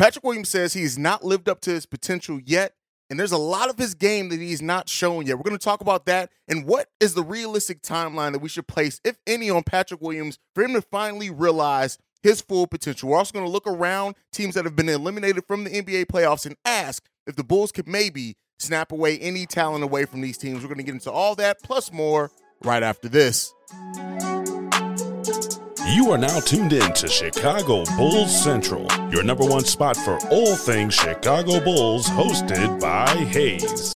Patrick Williams says he's not lived up to his potential yet, and there's a lot of his game that he's not shown yet. We're going to talk about that and what is the realistic timeline that we should place, if any, on Patrick Williams for him to finally realize his full potential. We're also going to look around teams that have been eliminated from the NBA playoffs and ask if the Bulls could maybe snap away any talent away from these teams. We're going to get into all that plus more right after this. You are now tuned in to Chicago Bulls Central, your number one spot for all things Chicago Bulls, hosted by Haize.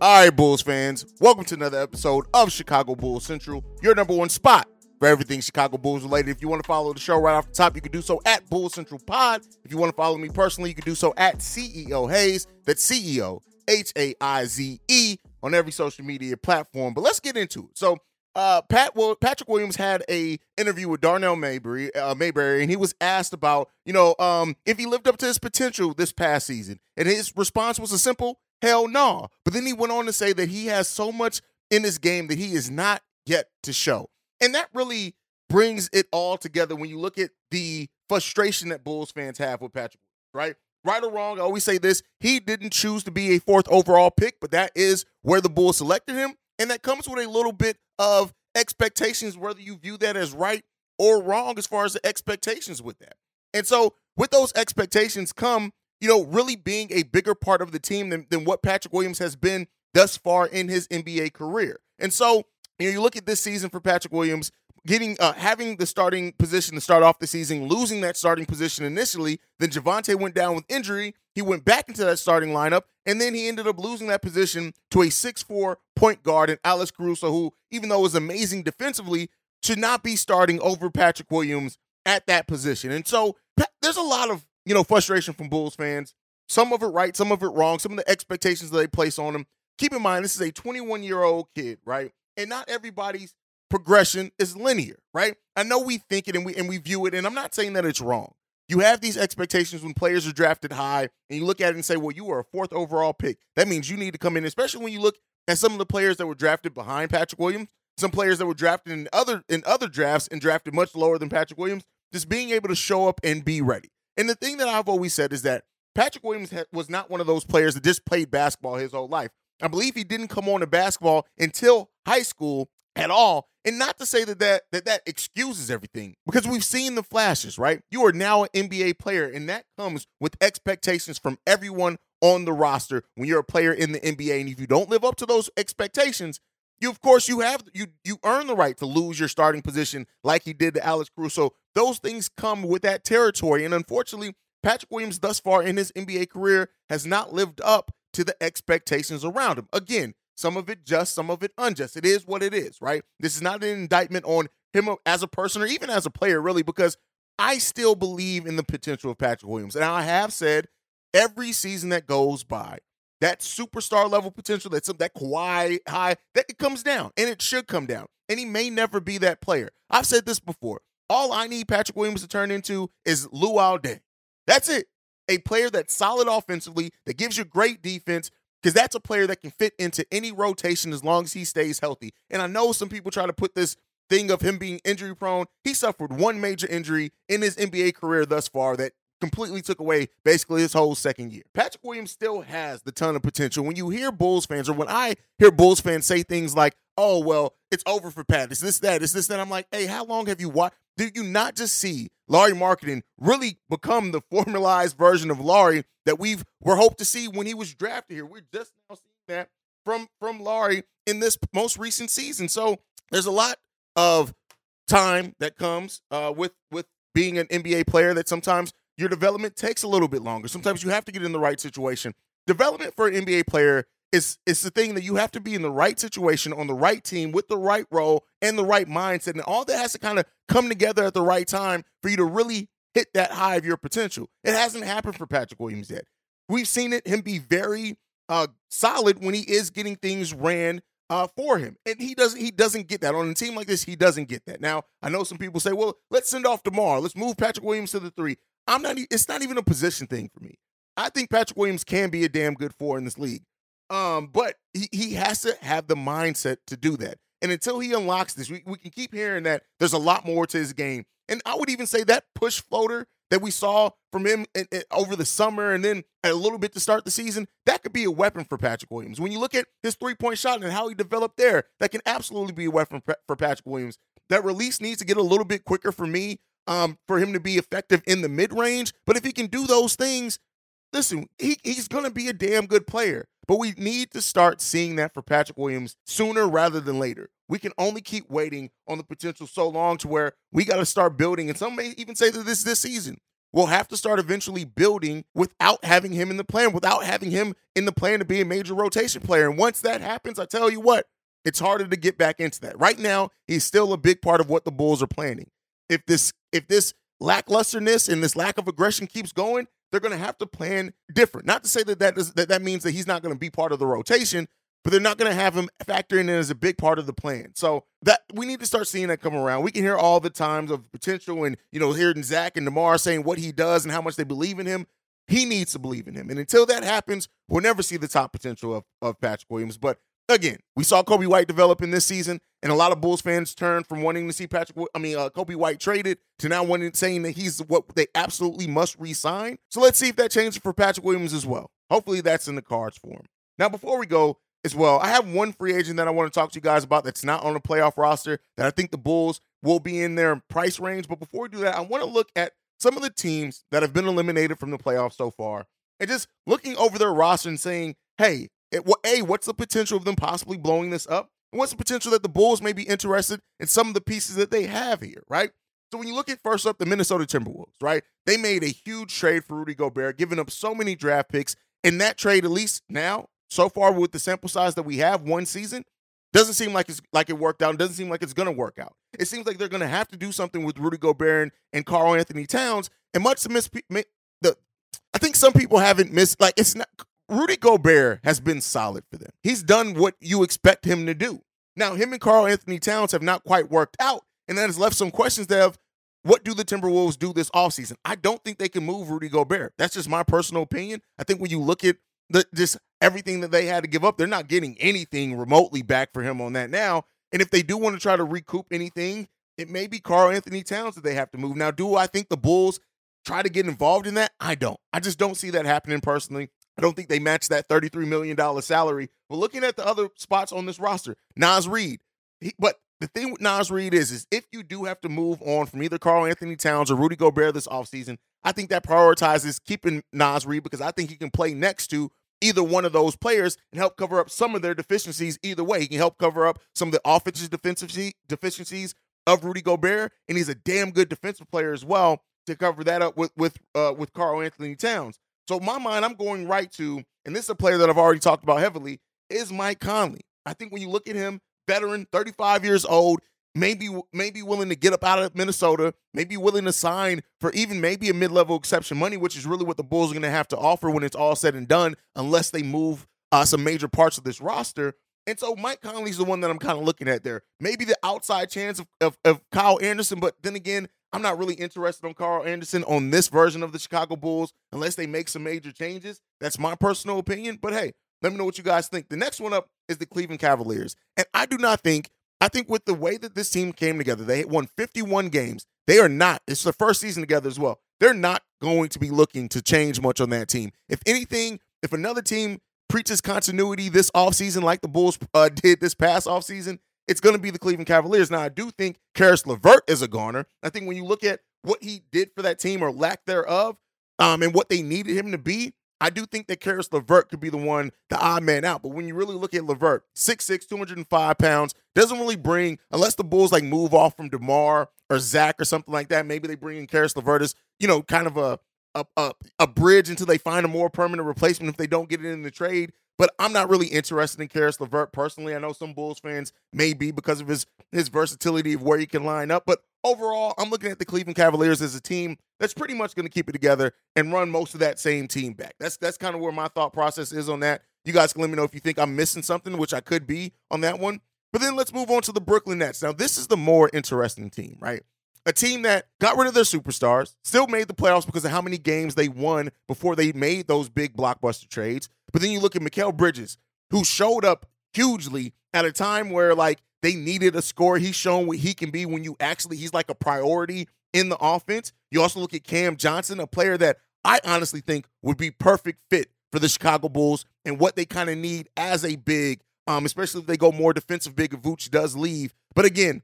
All right, Bulls fans, welcome to another episode of Chicago Bulls Central, your number one spot for everything Chicago Bulls related. If you want to follow the show right off the top, you can do so at Bulls Central Pod. If you want to follow me personally, you can do so at CEO Haize. That's CEO H A I Z E on every social media platform. But let's get into it. So, uh, Pat, well, Patrick Williams had a interview with Darnell Mayberry, uh, Mayberry, and he was asked about, you know, um, if he lived up to his potential this past season, and his response was a simple hell no. But then he went on to say that he has so much in his game that he is not yet to show, and that really brings it all together when you look at the frustration that Bulls fans have with Patrick, right? Right or wrong, I always say this: he didn't choose to be a fourth overall pick, but that is where the Bulls selected him. And that comes with a little bit of expectations, whether you view that as right or wrong, as far as the expectations with that. And so, with those expectations come, you know, really being a bigger part of the team than, than what Patrick Williams has been thus far in his NBA career. And so, you know, you look at this season for Patrick Williams, getting uh, having the starting position to start off the season, losing that starting position initially. Then Javonte went down with injury. He went back into that starting lineup, and then he ended up losing that position to a six-four point guard in Alex Caruso, who, even though was amazing defensively, should not be starting over Patrick Williams at that position. And so there's a lot of you know frustration from Bulls fans. Some of it right, some of it wrong. Some of the expectations that they place on him. Keep in mind, this is a 21 year old kid, right? And not everybody's progression is linear, right? I know we think it and we and we view it, and I'm not saying that it's wrong. You have these expectations when players are drafted high, and you look at it and say, "Well, you are a fourth overall pick. That means you need to come in." Especially when you look at some of the players that were drafted behind Patrick Williams, some players that were drafted in other in other drafts and drafted much lower than Patrick Williams. Just being able to show up and be ready. And the thing that I've always said is that Patrick Williams was not one of those players that just played basketball his whole life. I believe he didn't come on to basketball until high school at all. And not to say that that, that that excuses everything, because we've seen the flashes, right? You are now an NBA player, and that comes with expectations from everyone on the roster when you're a player in the NBA. And if you don't live up to those expectations, you of course you have you you earn the right to lose your starting position like he did to Alex Caruso. Those things come with that territory. And unfortunately, Patrick Williams thus far in his NBA career has not lived up to the expectations around him. Again, some of it just, some of it unjust. It is what it is, right? This is not an indictment on him as a person or even as a player, really, because I still believe in the potential of Patrick Williams. And I have said every season that goes by, that superstar level potential, that's that Kawhi high, that it comes down and it should come down. And he may never be that player. I've said this before. All I need Patrick Williams to turn into is Luol Deng. That's it. A player that's solid offensively, that gives you great defense, because that's a player that can fit into any rotation as long as he stays healthy. And I know some people try to put this thing of him being injury prone. He suffered one major injury in his NBA career thus far that completely took away basically his whole second year. Patrick Williams still has the ton of potential. When you hear Bulls fans, or when I hear Bulls fans say things like, oh, well, it's over for Pat, it's this, that, this, that, I'm like, hey, how long have you watched? Do you not just see Lauri Markkanen really become the formalized version of Lauri that we've were hoped to see when he was drafted here? We're just now seeing that from from Lauri in this most recent season. So there's a lot of time that comes uh, with with being an NBA player that sometimes your development takes a little bit longer. Sometimes you have to get in the right situation. Development for an NBA player is is the thing that you have to be in the right situation on the right team with the right role and the right mindset, and all that has to kind of come together at the right time for you to really hit that high of your potential. It hasn't happened for Patrick Williams yet. We've seen it him be very uh, solid when he is getting things ran uh, for him, and he doesn't he doesn't get that on a team like this. He doesn't get that. Now I know some people say, well, let's send off DeMar. Let's move Patrick Williams to the three. I'm not. It's not even a position thing for me. I think Patrick Williams can be a damn good four in this league. Um, but he, he has to have the mindset to do that. And until he unlocks this, we, we can keep hearing that there's a lot more to his game. And I would even say that push floater that we saw from him in, in, over the summer and then a little bit to start the season, that could be a weapon for Patrick Williams. When you look at his three point shot and how he developed there, that can absolutely be a weapon for Patrick Williams. That release needs to get a little bit quicker for me um, for him to be effective in the mid range. But if he can do those things, listen, he, he's going to be a damn good player. But we need to start seeing that for Patrick Williams sooner rather than later. We can only keep waiting on the potential so long to where we got to start building. And some may even say that this this season. We'll have to start eventually building without having him in the plan, without having him in the plan to be a major rotation player. And once that happens, I tell you what, it's harder to get back into that. Right now, he's still a big part of what the Bulls are planning. If this if this lacklusterness and this lack of aggression keeps going, they're going to have to plan different. Not to say that that, does, that that means that he's not going to be part of the rotation, but they're not going to have him factor in as a big part of the plan. So that we need to start seeing that come around. We can hear all the times of potential and you know hearing Zach and Demar saying what he does and how much they believe in him. He needs to believe in him, and until that happens, we'll never see the top potential of, of Patrick Williams. But again, we saw Coby White develop in this season, and a lot of Bulls fans turned from wanting to see Patrick, I mean, uh, Coby White traded to now wanting saying that he's what they absolutely must re-sign. So let's see if that changes for Patrick Williams as well. Hopefully, that's in the cards for him. Now, before we go as well, I have one free agent that I want to talk to you guys about that's not on the playoff roster that I think the Bulls will be in their price range. But before we do that, I want to look at some of the teams that have been eliminated from the playoffs so far and just looking over their roster and saying, hey, A, what's the potential of them possibly blowing this up? And what's the potential that the Bulls may be interested in some of the pieces that they have here, right? So when you look at first up the Minnesota Timberwolves, right? They made a huge trade for Rudy Gobert, giving up so many draft picks. In that trade, at least now, so far with the sample size that we have, one season, doesn't seem like it's like it worked out. Doesn't seem like it's gonna work out. It seems like they're gonna have to do something with Rudy Gobert and, and Karl-Anthony Towns. And much to miss the I think some people haven't missed like it's not Rudy Gobert has been solid for them. He's done what you expect him to do. Now, him and Karl-Anthony Towns have not quite worked out, and that has left some questions there what do the Timberwolves do this offseason? I don't think they can move Rudy Gobert. That's just my personal opinion. I think when you look at the just everything that they had to give up, they're not getting anything remotely back for him on that now. And if they do want to try to recoup anything, it may be Karl-Anthony Towns that they have to move. Now, do I think the Bulls try to get involved in that? I don't. I just don't see that happening personally. I don't think they match that $33 million salary. But looking at the other spots on this roster, Naz Reid. He, but the thing with Naz Reid is, is if you do have to move on from either Karl-Anthony Towns or Rudy Gobert this offseason, I think that prioritizes keeping Naz Reid because I think he can play next to either one of those players and help cover up some of their deficiencies either way. He can help cover up some of the offensive deficiencies of Rudy Gobert, and he's a damn good defensive player as well to cover that up with with uh, with Karl-Anthony Towns. So my mind, I'm going right to, and this is a player that I've already talked about heavily, is Mike Conley. I think when you look at him, veteran, 35 years old, maybe maybe willing to get up out of Minnesota, maybe willing to sign for even maybe a mid-level exception money, which is really what the Bulls are going to have to offer when it's all said and done, unless they move uh, some major parts of this roster. And so Mike Conley's the one that I'm kind of looking at there. Maybe the outside chance of, of, of Kyle Anderson, but then again, I'm not really interested on Carl Anderson on this version of the Chicago Bulls unless they make some major changes. That's my personal opinion. But hey, let me know what you guys think. The next one up is the Cleveland Cavaliers. And I do not think, I think with the way that this team came together, they won 51 games. They are not, it's the first season together as well. They're not going to be looking to change much on that team. If anything, if another team preaches continuity this offseason like the Bulls uh, did this past offseason, it's going to be the Cleveland Cavaliers. Now, I do think Caris LeVert is a goner. I think when you look at what he did for that team or lack thereof, um, and what they needed him to be, I do think that Caris LeVert could be the one, the odd man out. But when you really look at LeVert, 6'6, 205 pounds, doesn't really bring, unless the Bulls like move off from DeMar or Zach or something like that, maybe they bring in Caris LeVert as, you know, kind of a, a, a, a bridge until they find a more permanent replacement if they don't get it in the trade. But I'm not really interested in Caris LeVert personally. I know some Bulls fans may be because of his his versatility of where he can line up. But overall, I'm looking at the Cleveland Cavaliers as a team that's pretty much going to keep it together and run most of that same team back. That's that's kind of where my thought process is on that. You guys can let me know if you think I'm missing something, which I could be on that one. But then let's move on to the Brooklyn Nets. Now, this is the more interesting team, right? A team that got rid of their superstars, still made the playoffs because of how many games they won before they made those big blockbuster trades. But then you look at Mikal Bridges, who showed up hugely at a time where like they needed a score. He's shown what he can be when you actually he's like a priority in the offense. You also look at Cam Johnson, a player that I honestly think would be perfect fit for the Chicago Bulls and what they kind of need as a big, um, especially if they go more defensive big if Vooch does leave. But again,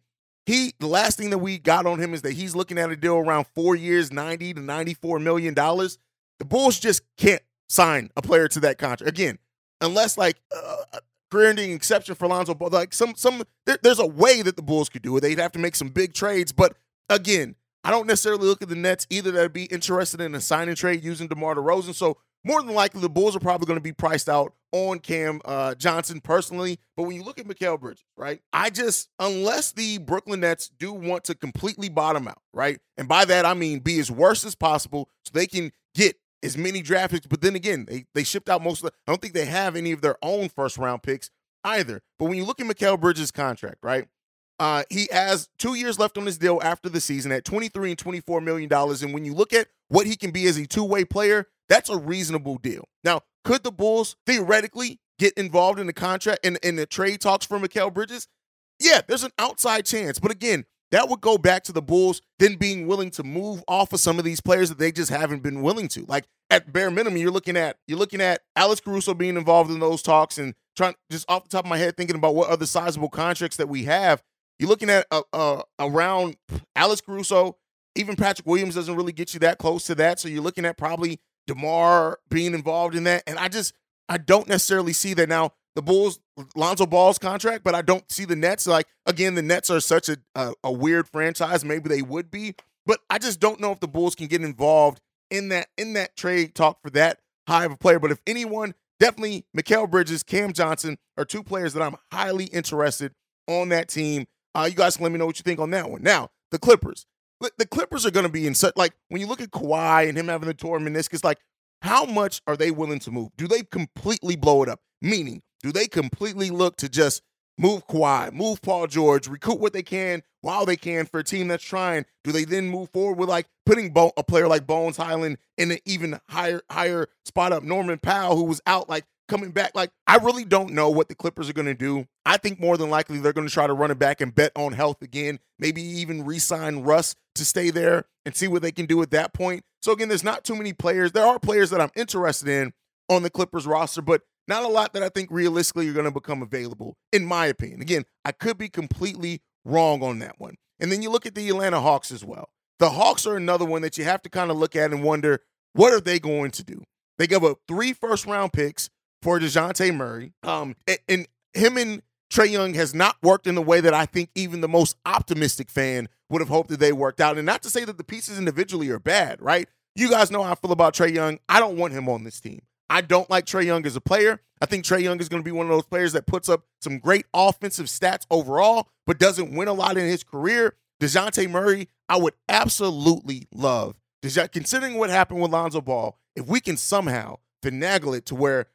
he the last thing that we got on him is that he's looking at a deal around four years, 90 to 94 million dollars. The Bulls just can't sign a player to that contract. Again, unless like uh, career-ending exception for Lonzo. Like some some there, there's a way that the Bulls could do it. They'd have to make some big trades, but again, I don't necessarily look at the Nets either that'd be interested in a signing trade using DeMar DeRozan. So more than likely, the Bulls are probably going to be priced out on Cam uh, Johnson personally. But when you look at Mikal Bridges, right, I just, unless the Brooklyn Nets do want to completely bottom out, right, and by that I mean be as worse as possible so they can get as many draft picks. But then again, they, they shipped out most of the, I don't think they have any of their own first round picks either. But when you look at Mikal Bridges' contract, right, uh, he has two years left on his deal after the season at 23 and 24 million dollars. And when you look at what he can be as a two-way player, that's a reasonable deal. Now, could the Bulls theoretically get involved in the contract in, in the trade talks for Mikal Bridges? Yeah, there's an outside chance. But again, that would go back to the Bulls then being willing to move off of some of these players that they just haven't been willing to. Like at bare minimum, you're looking at you're looking at Alex Caruso being involved in those talks and trying just off the top of my head thinking about what other sizable contracts that we have. You're looking at uh, uh, around Alex Caruso, even Patrick Williams doesn't really get you that close to that. So you're looking at probably DeMar being involved in that. And I just I don't necessarily see that now the Bulls, Lonzo Ball's contract, but I don't see the Nets. Like again, the Nets are such a, a, a weird franchise. Maybe they would be, but I just don't know if the Bulls can get involved in that in that trade talk for that high of a player. But if anyone, definitely Mikal Bridges, Cam Johnson are two players that I'm highly interested on that team. Uh, you guys can let me know what you think on that one. Now the Clippers. The Clippers are going to be in such like when you look at Kawhi and him having the torn meniscus, like how much are they willing to move? Do they completely blow it up? Meaning, do they completely look to just move Kawhi, move Paul George, recoup what they can while they can for a team that's trying? Do they then move forward with like putting Bo- a player like Bones Hyland in an even higher higher spot up? Norman Powell, who was out, like coming back. Like I really don't know what the Clippers are going to do. I think more than likely they're going to try to run it back and bet on health again. Maybe even re-sign Russ to stay there and see what they can do at that point. So again, there's not too many players. There are players that I'm interested in on the Clippers roster, but not a lot that I think realistically are going to become available, in my opinion. Again, I could be completely wrong on that one. And then you look at the Atlanta Hawks as well. The Hawks are another one that you have to kind of look at and wonder what are they going to do? They gave up three first round picks for DeJounte Murray. Um, and, and him and Trae Young has not worked in the way that I think even the most optimistic fan would have hoped that they worked out. And not to say that the pieces individually are bad, right? You guys know how I feel about Trae Young. I don't want him on this team. I don't like Trae Young as a player. I think Trae Young is going to be one of those players that puts up some great offensive stats overall, but doesn't win a lot in his career. DeJounte Murray, I would absolutely love. Considering what happened with Lonzo Ball, if we can somehow finagle it to where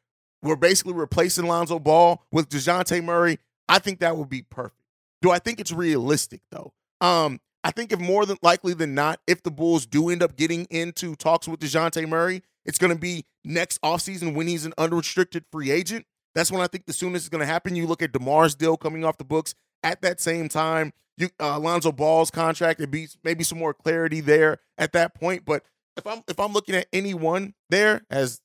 we're basically replacing Lonzo Ball with DeJounte Murray, I think that would be perfect. Do I think it's realistic though? Um, I think if more than likely than not, if the Bulls do end up getting into talks with DeJounte Murray, it's going to be next offseason when he's an unrestricted free agent. That's when I think the soonest is going to happen. You look at DeMar's deal coming off the books at that same time. You, uh, Alonzo Ball's contract, it be maybe some more clarity there at that point. But if I'm if I'm looking at anyone there, as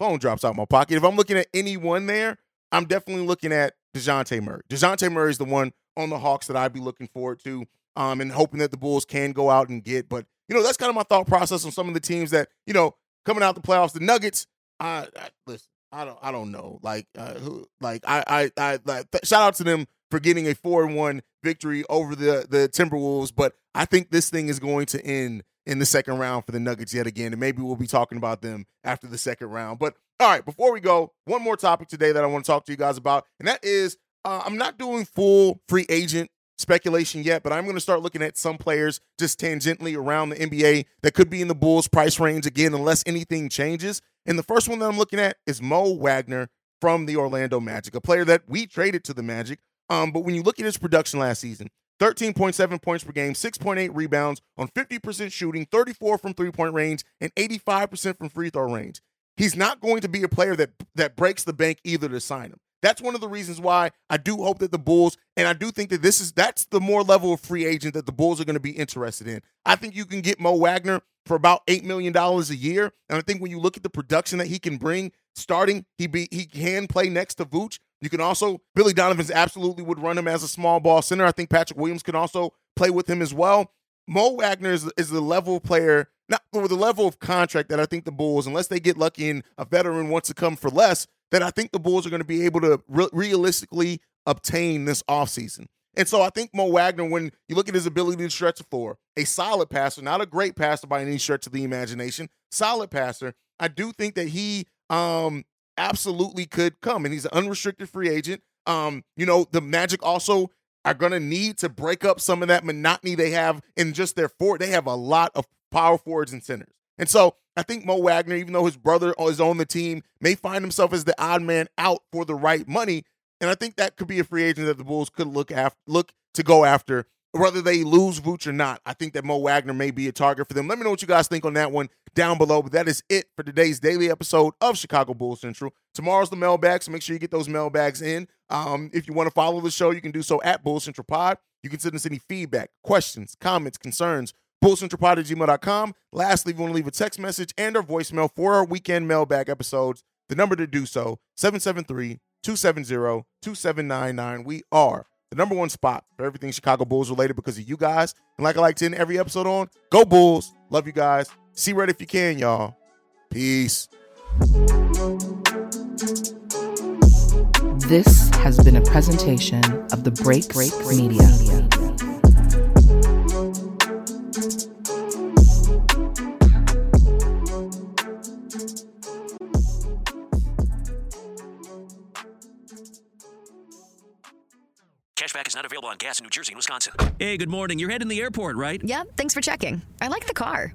phone drops out my pocket, if I'm looking at anyone there, I'm definitely looking at Dejounte Murray. Dejounte Murray is the one on the Hawks that I'd be looking forward to, um, and hoping that the Bulls can go out and get. But you know, that's kind of my thought process on some of the teams that you know coming out the playoffs. The Nuggets, I, I listen. I don't. I don't know. Like, uh, who? Like, I, I, I. Like, th- shout out to them for getting a four and one victory over the the Timberwolves. But I think this thing is going to end in the second round for the Nuggets yet again, and maybe we'll be talking about them after the second round. But all right, before we go, one more topic today that I want to talk to you guys about, and that is uh, I'm not doing full free agent speculation yet, but I'm going to start looking at some players just tangentially around the NBA that could be in the Bulls price range again, unless anything changes. And the first one that I'm looking at is Mo Wagner from the Orlando Magic, a player that we traded to the Magic. Um, but when you look at his production last season, 13.7 points per game, 6.8 rebounds on 50% shooting, 34 from three point range, and 85% from free throw range. He's not going to be a player that that breaks the bank either to sign him. That's one of the reasons why I do hope that the Bulls, and I do think that this is that's the more level of free agent that the Bulls are going to be interested in. I think you can get Mo Wagner for about eight million dollars a year, and I think when you look at the production that he can bring, starting, he be he can play next to Vooch. You can also Billy Donovan's absolutely would run him as a small ball center. I think Patrick Williams can also play with him as well. Mo Wagner is, is the level player, not with the level of contract that I think the Bulls, unless they get lucky and a veteran wants to come for less, that I think the Bulls are going to be able to re- realistically obtain this offseason. And so I think Mo Wagner, when you look at his ability to stretch the floor, a solid passer, not a great passer by any stretch of the imagination, solid passer, I do think that he um, absolutely could come. And he's an unrestricted free agent. Um, you know, the Magic also are going to need to break up some of that monotony they have in just their four. They have a lot of power forwards and centers. And so I think Mo Wagner, even though his brother is on the team, may find himself as the odd man out for the right money. And I think that could be a free agent that the Bulls could look after, look to go after whether they lose Vooch or not, I think that Mo Wagner may be a target for them. Let me know what you guys think on that one down below. But that is it for today's daily episode of Chicago Bulls Central. Tomorrow's the mailbag, so make sure you get those mailbags in. Um, if you want to follow the show, you can do so at Bulls Central Pod. You can send us any feedback, questions, comments, concerns, gmail.com. Lastly, if you want to leave a text message and or voicemail for our weekend mailbag episodes, the number to do so, 773 270 2799. We are the number one spot for everything Chicago Bulls related because of you guys. And like I like to end every episode on, go Bulls. Love you guys. See red if you can, y'all. Peace. This has been a presentation of the Break Break Media. Cashback on gas in New Jersey and Wisconsin. Hey, good morning. You're heading the airport, right? Yep, thanks for checking. I like the car.